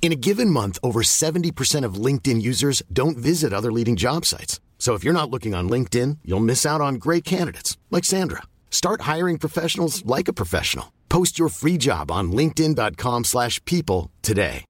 In a given month, over 70% of LinkedIn users don't visit other leading job sites. So if you're not looking on LinkedIn, you'll miss out on great candidates like Sandra. Start hiring professionals like a professional. Post your free job on linkedin.com/people slash people today.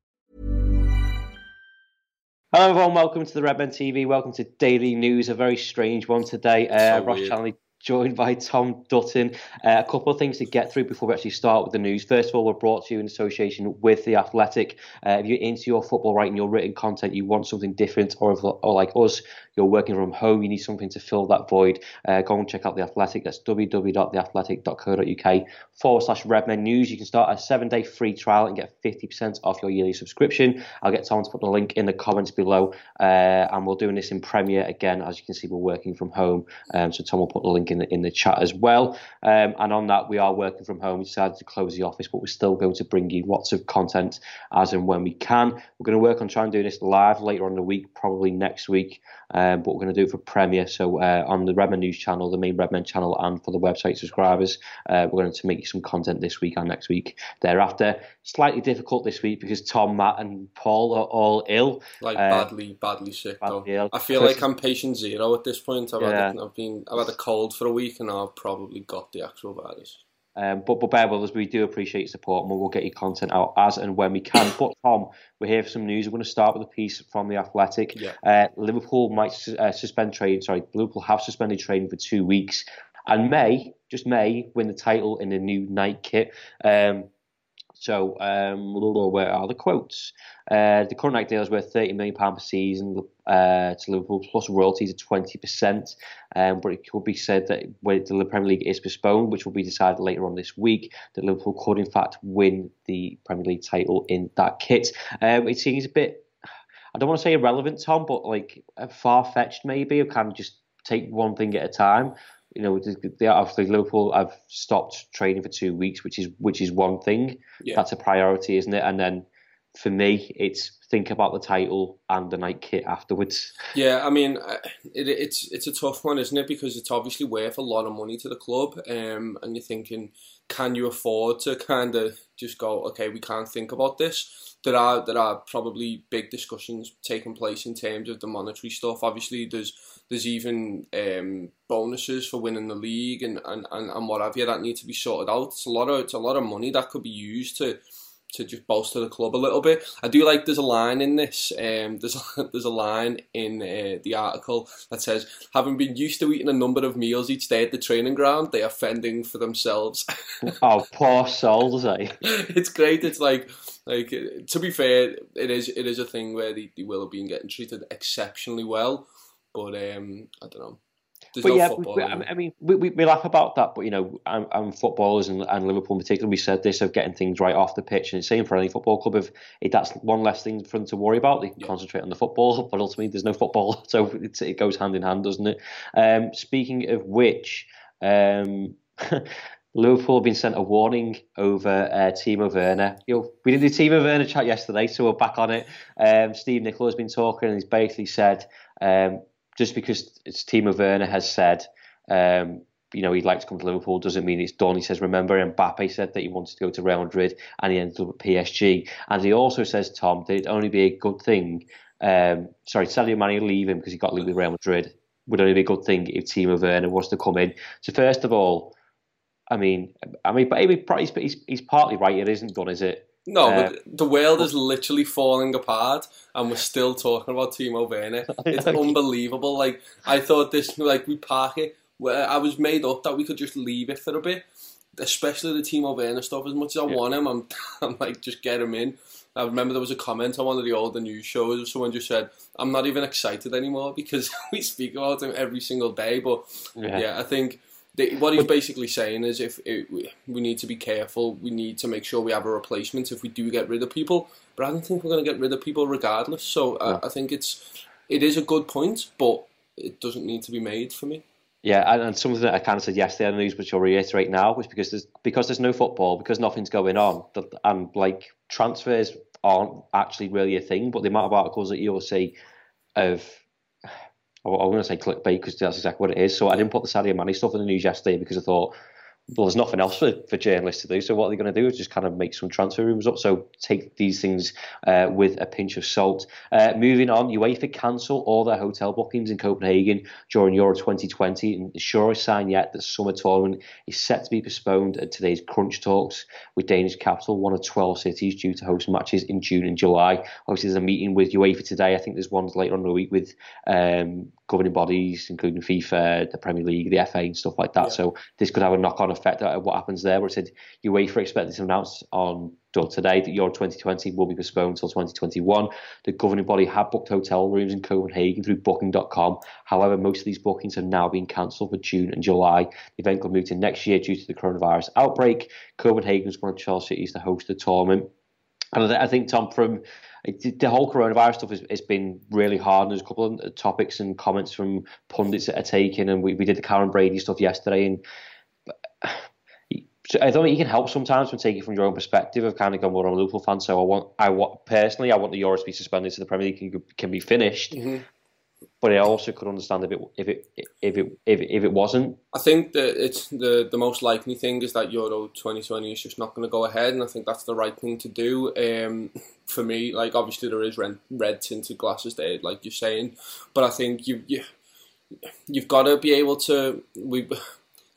Hello everyone, welcome to the Redmen TV. Welcome to Daily News, a very strange one today. Uh, So Ross weird. Chanley joined by Tom Dutton. Uh, a couple of things to get through before we actually start with the news. First of all, we're brought to you in association with The Athletic. Uh, if you're into your football writing, your written content, you want something different, or, if, or like us, you're working from home, you need something to fill that void, uh, go and check out The Athletic. That's www.theathletic.co.uk forward slash Redmen News. You can start a seven day free trial and get 50% off your yearly subscription. I'll get Tom to put the link in the comments below. Uh, and we're doing this in Premiere again. As you can see, we're working from home. Um, so Tom will put the link in the, in the chat as well. Um, and on that, we are working from home. We decided to close the office, but we're still going to bring you lots of content as and when we can. We're going to work on trying to do this live later on in the week, probably next week. Um, but we're going to do it for Premiere. So uh, on the Redmen News channel, the main Redmen channel, and for the website subscribers, uh, we're going to make you some content this week and next week thereafter. Slightly difficult this week because Tom, Matt, and Paul are all ill. Like Uh, badly, badly sick though. ill. I feel Chris- like I'm patient zero at this point. I've, Yeah. had I've been, I've had a cold for a week, and I've probably got the actual virus. Um, but, but bear with us, we do appreciate your support and we'll get your content out as and when we can. But Tom, we're here for some news. We're going to start with a piece from The Athletic. Yeah. Uh, Liverpool might uh, suspend trade, sorry, Liverpool have suspended training for two weeks and may, just may, win the title in a new Nike kit. Um, so, um, where are the quotes? Uh, the current Nike deal is worth £30 million per season uh, to Liverpool, plus royalties of 20%. Um, but it could be said that when the Premier League is postponed, which will be decided later on this week, that Liverpool could, in fact, win the Premier League title in that kit. Um, it seems a bit, I don't want to say irrelevant, Tom, but like far fetched maybe, kind of just take one thing at a time you know, they obviously Liverpool have stopped training for two weeks, which is which is one thing. Yeah. That's a priority, isn't it? And then for me, it's think about the title and the Nike kit afterwards. Yeah, I mean, uh, it, it's it's a tough one, isn't it? Because it's obviously worth a lot of money to the club, um, and you're thinking, can you afford to kind of just go, okay, we can't think about this? There are there are probably big discussions taking place in terms of the monetary stuff. Obviously, there's there's even um, bonuses for winning the league and, and, and, and what have you that need to be sorted out. It's a lot of it's a lot of money that could be used to to just bolster the club a little bit. I do like there's a line in this. Um, there's a, there's a line in uh, the article that says, "Having been used to eating a number of meals each day at the training ground, they are fending for themselves." oh, poor souls, eh? it's great. It's like like to be fair, it is it is a thing where they, they will have been getting treated exceptionally well, but um, I don't know. There's But no yeah, football. we, it. I mean, we, we, we laugh about that, but you know, and, and footballers and, and Liverpool in particular, we said this of getting things right off the pitch, and it's same for any football club. If, if that's one less thing for them to worry about, they can Yeah. concentrate on the football. But ultimately, there's no football, so it's, it goes hand in hand, doesn't it? Um, speaking of which, um, Liverpool have been sent a warning over uh, Timo Werner. You know, we did the Timo Werner chat yesterday, so we're back on it. Um, Steve Nicol has been talking, and he's basically said um, just because it's Timo Werner has said, um, you know, he'd like to come to Liverpool doesn't mean it's done. He says, remember, Mbappe said that he wanted to go to Real Madrid, and he ended up at PSG. And he also says, Tom, that it'd only be a good thing. Um, sorry, Sadio Mane leave him because he got linked with Real Madrid. Would only be a good thing if Timo Werner was to come in. So first of all, I mean, I mean, but he's, he's, he's partly right. It isn't done, is it? No, Uh, but the world is literally falling apart, and we're still talking about Timo Werner. It's unbelievable. Like I thought this, like we park it. Where I was made up that we could just leave it for a bit, especially the Timo Werner stuff. As much as I want him, I'm, I'm like just get him in. I remember there was a comment on one of the older news shows. Where someone just said, "I'm not even excited anymore because we speak about him every single day." But Yeah. yeah, I think the, what he's basically saying is if it, we need to be careful, we need to make sure we have a replacement if we do get rid of people. But I don't think we're going to get rid of people regardless. So uh, I think it's it is a good point, but it doesn't need to be made for me. Yeah, and, and something that I kind of said yesterday on the news, which I'll reiterate now, was because there's because there's no football, because nothing's going on, and like transfers aren't actually really a thing. But the amount of articles that you'll see of I, want to say clickbait because that's exactly what it is. So I didn't put the Sadio Mane stuff in the news yesterday because I thought well, there's nothing else for, for journalists to do. So what are they going to do is just kind of make some transfer rumours up. So take these things uh, with a pinch of salt. Uh, moving on, UEFA cancel all their hotel bookings in Copenhagen during Euro 2020. And the surest sign yet that summer tournament is set to be postponed at today's crunch talks with Danish capital, one of 12 cities due to host matches in June and July. Obviously, there's a meeting with UEFA today. I think there's one later on in the week with um, governing bodies, including FIFA, the Premier League, the FA, and stuff like that. Yeah. So this could have a knock-on effect of what happens there. Where it said UEFA expected to announce on today that Euro 2020 will be postponed until 2021. The governing body had booked hotel rooms in Copenhagen through Booking.com. However, most of these bookings have now been cancelled for June and July. The event could move to next year due to the coronavirus outbreak. Copenhagen is one of 12 cities to host the tournament. And I think Tom, from the whole coronavirus stuff has, has been really hard. And there's a couple of topics and comments from pundits that are taken, and we, we did the Karren Brady stuff yesterday. And I don't think you can help sometimes when taking it from your own perspective of kind of going, well, I'm a Liverpool fan, so I want, I want personally, I want the Euros to be suspended so the Premier League can, can be finished. Mm-hmm but I also could understand if it if it if it if it, if it wasn't. I think that it's the the most likely thing is that Euro 2020 is just not going to go ahead, and I think that's the right thing to do. Um, for me, like obviously there is red, red tinted glasses there, like you're saying, but I think you you you've got to be able to we.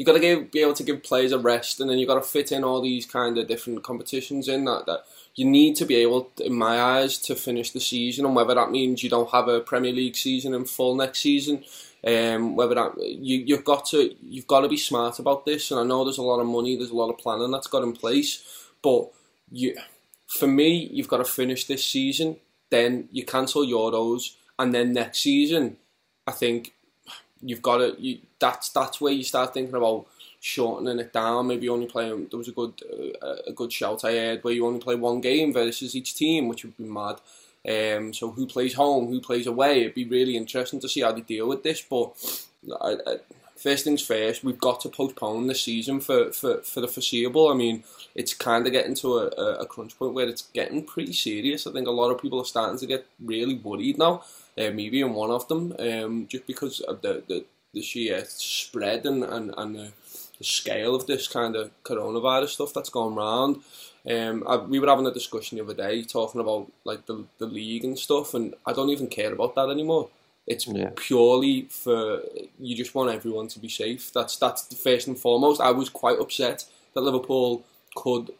You got to give, be able to give players a rest, and then you've got to fit in all these kind of different competitions in that. That you need to be able, in my eyes, to finish the season, and whether that means you don't have a Premier League season in full next season, um, whether that you you've got to you've got to be smart about this. And I know there's a lot of money, there's a lot of planning that's got in place, but you, for me, you've got to finish this season. Then you cancel your Euros, and then next season, I think you've got to. You, that's that's where you start thinking about shortening it down. Maybe only playing. There was a good uh, a good shout I heard where you only play one game versus each team, which would be mad. Um, so who plays home, who plays away? It'd be really interesting to see how they deal with this. But I, I, first things first, we've got to postpone the season for, for, for the foreseeable. I mean, it's kind of getting to a, a crunch point where it's getting pretty serious. I think a lot of people are starting to get really worried now. Uh, maybe I'm one of them, um, just because of the, the, the sheer spread and, and, and the the scale of this kind of coronavirus stuff that's going around. Um, I, we were having a discussion the other day talking about like the the league and stuff, and I don't even care about that anymore. It's yeah. purely for you just want everyone to be safe. That's that's the first and foremost. I was quite upset that Liverpool could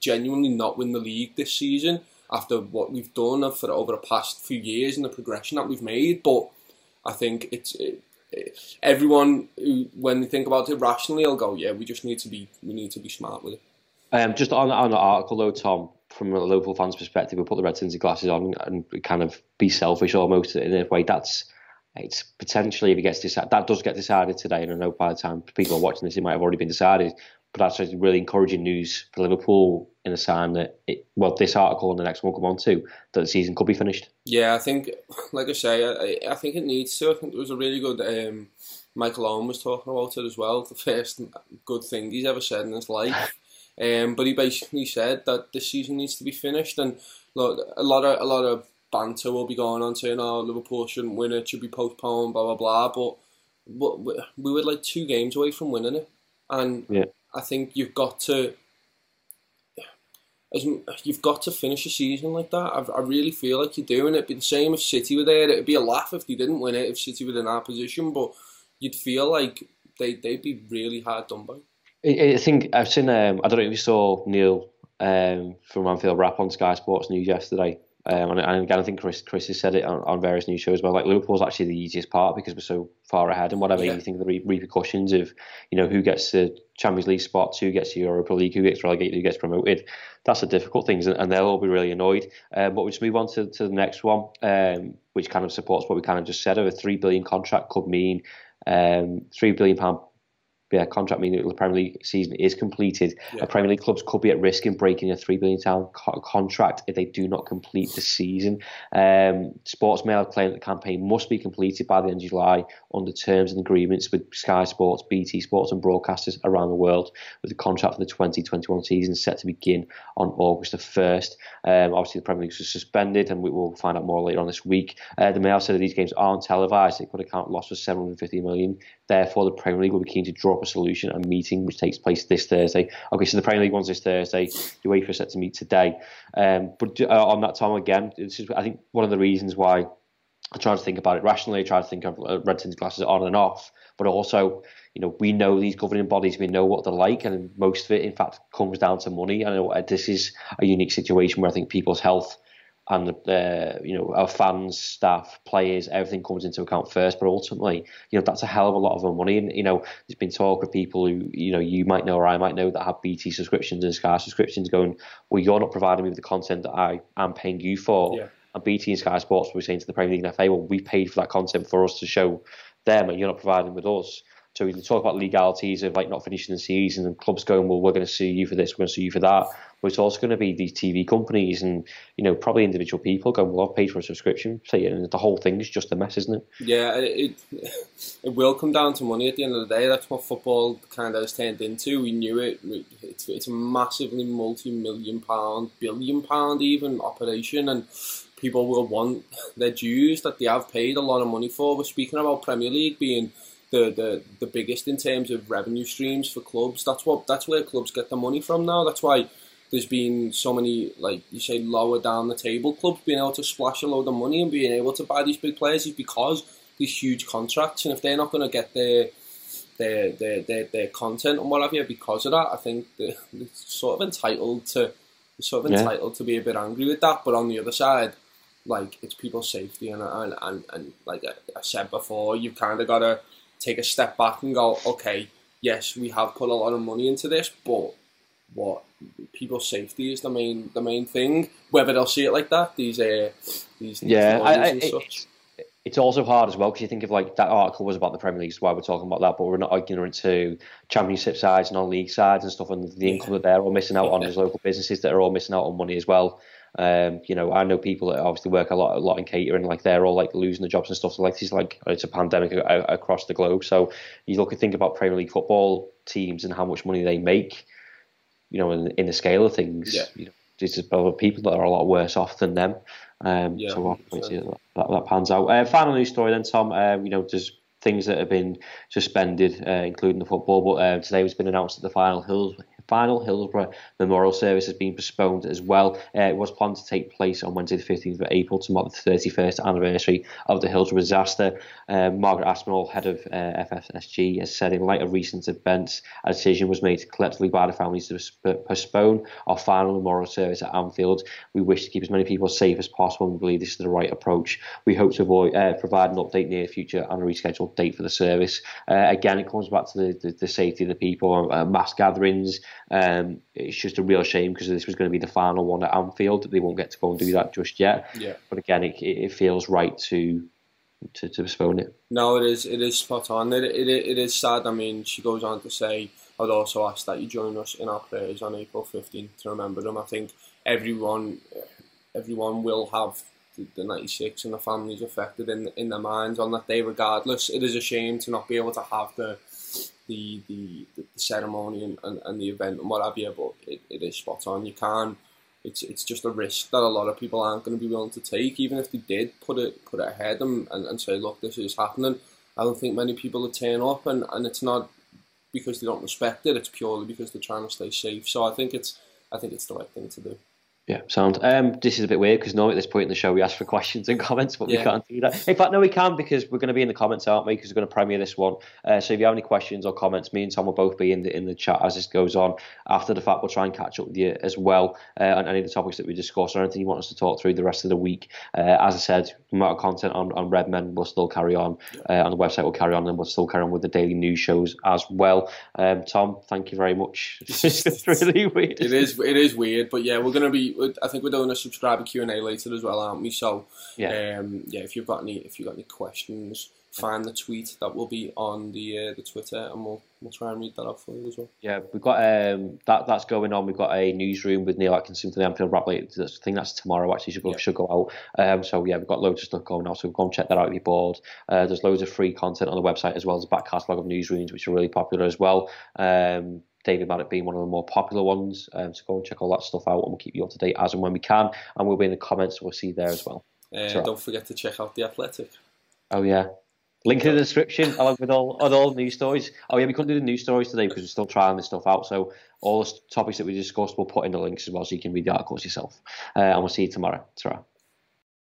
genuinely not win the league this season after what we've done for over the past few years and the progression that we've made. But I think it's it, everyone who, when they think about it rationally, will go, "Yeah, we just need to be we need to be smart with it." Um, just on on the article though, Tom, from a Liverpool fan's perspective, we put the red tinted glasses on and kind of be selfish almost in a way. That's it's potentially if it gets decided, that does get decided today, and I know by the time people are watching this, it might have already been decided. But that's really encouraging news for Liverpool in a sign that it, well, this article and the next one come on too, that the season could be finished. Yeah, I think, like I say, I, I think it needs to. I think there was a really good. Um, Michael Owen was talking about it as well. The first good thing he's ever said in his life. Um, but he basically said that the season needs to be finished, and look, a lot of a lot of banter will be going on saying, "Oh, Liverpool shouldn't win it, should be postponed," blah blah blah. But, we were like two games away from winning it, and yeah. I think you've got to you've got to finish a season like that. I, I really feel like you do, and it'd be the same if City were there. It'd be a laugh if they didn't win it, if City were in our position, but you'd feel like they, they'd be really hard done by. I, think I've seen, um, I don't know if you saw Neil um, from Anfield Wrap on Sky Sports News yesterday. Um, and, and, again, I think Chris Chris has said it on, on various news shows. Well, like Liverpool's actually the easiest part because we're so far ahead, and whatever yeah. you think of the re- repercussions of, you know, who gets the Champions League spots, who gets the Europa League, who gets relegated, who gets promoted. That's the difficult things, and, and they'll all be really annoyed. Um, but we just move on to, to the next one, um, which kind of supports what we kind of just said. Of a three billion contract could mean um, three billion pound yeah, contract meaning the Premier League season is completed, yeah. Premier League clubs could be at risk in breaking a three billion pound co- contract if they do not complete the season. Um, Sportsmail claim that the campaign must be completed by the end of July under terms and agreements with Sky Sports, BT Sports, and broadcasters around the world, with the contract for the 2021 season set to begin on August the first. Um, obviously, the Premier League was suspended, and we will find out more later on this week. Uh, the Mail said that these games aren't televised; it could account loss for 750 million. Therefore, the Premier League will be keen to draw a solution, a meeting which takes place this Thursday. Okay, so the Premier League one's this Thursday. The UEFA set to meet today. Um, but uh, on that time again, this is I think one of the reasons why I try to think about it rationally. I try to think of uh, red tinted glasses on and off, but also, you know, we know these governing bodies, we know what they're like, and most of it, in fact, comes down to money. I know uh, this is a unique situation where I think people's health and the, uh, you know our fans, staff, players, everything comes into account first. But ultimately, you know that's a hell of a lot of money. And you know, there's been talk of people who you know you might know or I might know that have BT subscriptions and Sky subscriptions, going, well, you're not providing me with the content that I am paying you for. Yeah. And BT and Sky Sports were saying to the Premier League and FA, well, we paid for that content for us to show them, and you're not providing with us. So we talk about legalities of like not finishing the season and clubs going, well, we're going to sue you for this, we're going to sue you for that. But it's also going to be these TV companies and you know probably individual people going, well, I've paid for a subscription, so the whole thing is just a mess, isn't it? Yeah, it it will come down to money at the end of the day. That's what football kind of has turned into. We knew it. It's, it's a massively multi-million pound, billion pound even operation, and people will want their dues that they have paid a lot of money for. We're speaking about Premier League being the, the, the biggest in terms of revenue streams for clubs. That's what that's where clubs get the money from now. That's why there's been so many like you say lower down the table clubs being able to splash a load of money and being able to buy these big players is because these huge contracts and if they're not going to get their their, their their their content and what have you because of that I think they're, they're sort of entitled to sort of yeah. entitled to be a bit angry with that but on the other side like it's people's safety and and, and, and like I said before you've kind of got to take a step back and go, okay, yes, we have put a lot of money into this, but what people's safety is the main the main thing. Whether they'll see it like that, these uh, these yeah, I, I, it, it's also hard as well because you think of like that article was about the Premier League, so why we're talking about that, but we're not ignorant to Championship sides, non-league sides, and stuff, and the income yeah. that they're all missing out on as local businesses that are all missing out on money as well. Um, you know, I know people that obviously work a lot, a lot in catering, like they're all like losing their jobs and stuff. So like it's like it's a pandemic across the globe. So you look and think about Premier League football teams and how much money they make. You know, in, in the scale of things, yeah. you know, there's people that are a lot worse off than them. Um, yeah, so we'll see that, that, that, pans out. Uh, final news story then, Tom. Uh, you know, there's things that have been suspended, uh, including the football. But uh, today has been announced that the final Hills final Hillsborough memorial service has been postponed as well. Uh, it was planned to take place on Wednesday, the 15th of April, to mark the 31st anniversary of the Hillsborough disaster. Uh, Margaret Aspinall, head of uh, FSSG, has said in light of recent events, a decision was made collectively by the families to postpone our final memorial service at Anfield. We wish to keep as many people safe as possible and we believe this is the right approach. We hope to avoid, uh, provide an update near the future and a rescheduled date for the service. Uh, again, it comes back to the, the, the safety of the people, uh, mass gatherings, um, it's just a real shame because this was going to be the final one at Anfield. They won't get to go and do that just yet. Yeah. But again, it, it feels right to, to to postpone it. No, it is. It is spot on. It, it, it is sad. I mean, she goes on to say, "I'd also ask that you join us in our prayers on April 15th to remember them." I think everyone, everyone will have the, the 96 and the families affected in in their minds on that day. Regardless, it is a shame to not be able to have the the the, the ceremony and, and, and, the event and what have you, but it, it is spot on. You can it's it's just a risk that a lot of people aren't going to be willing to take, even if they did put it put it ahead and, and, and say, look, this is happening. I don't think many people would turn up, and, and it's not because they don't respect it. It's purely because they're trying to stay safe. So I think it's I think it's the right thing to do. Yeah, sound. Um, this is a bit weird because normally at this point in the show we ask for questions and comments, but yeah. we can't do that. In fact, no, we can because we're going to be in the comments, aren't we? Because we're going to premiere this one. Uh, so if you have any questions or comments, me and Tom will both be in the in the chat as this goes on. After the fact, we'll try and catch up with you as well uh, on any of the topics that we discuss or anything you want us to talk through the rest of the week. Uh, as I said, the amount of content on, on Redmen will still carry on, uh, on the website will carry on, and we'll still carry on with the daily news shows as well. Um, Tom, thank you very much. it's really weird. It is. It is weird, but yeah, we're going to be. I think we're doing a subscriber Q and A later as well, aren't we? So yeah, um, yeah. If you've got any, if you've got any questions find the tweet that will be on the uh, the Twitter, and we'll we'll try and read that out for you as well. Yeah, we've got um, that that's going on. We've got a newsroom with Neil Atkinson for the Anfield Wrap. I think that's tomorrow. Actually, should go, yeah. should go out. Um, so yeah, we've got loads of stuff going on. So go and check that out if you're bored. Uh, there's loads of free content on the website as well as a back catalogue of newsrooms, which are really popular as well. Um, David Maddock being one of the more popular ones. Um, so go and check all that stuff out, and we'll keep you up to date as and when we can. And we'll be in the comments, we'll see you there as well. Uh, don't forget to check out the Athletic. Oh yeah, Link in the description along with all, all news stories. Oh yeah, we couldn't do the news stories today because we're still trying this stuff out. So all the topics that we discussed, we'll put in the links as well, so you can read the articles yourself. Uh, and we'll see you tomorrow. ta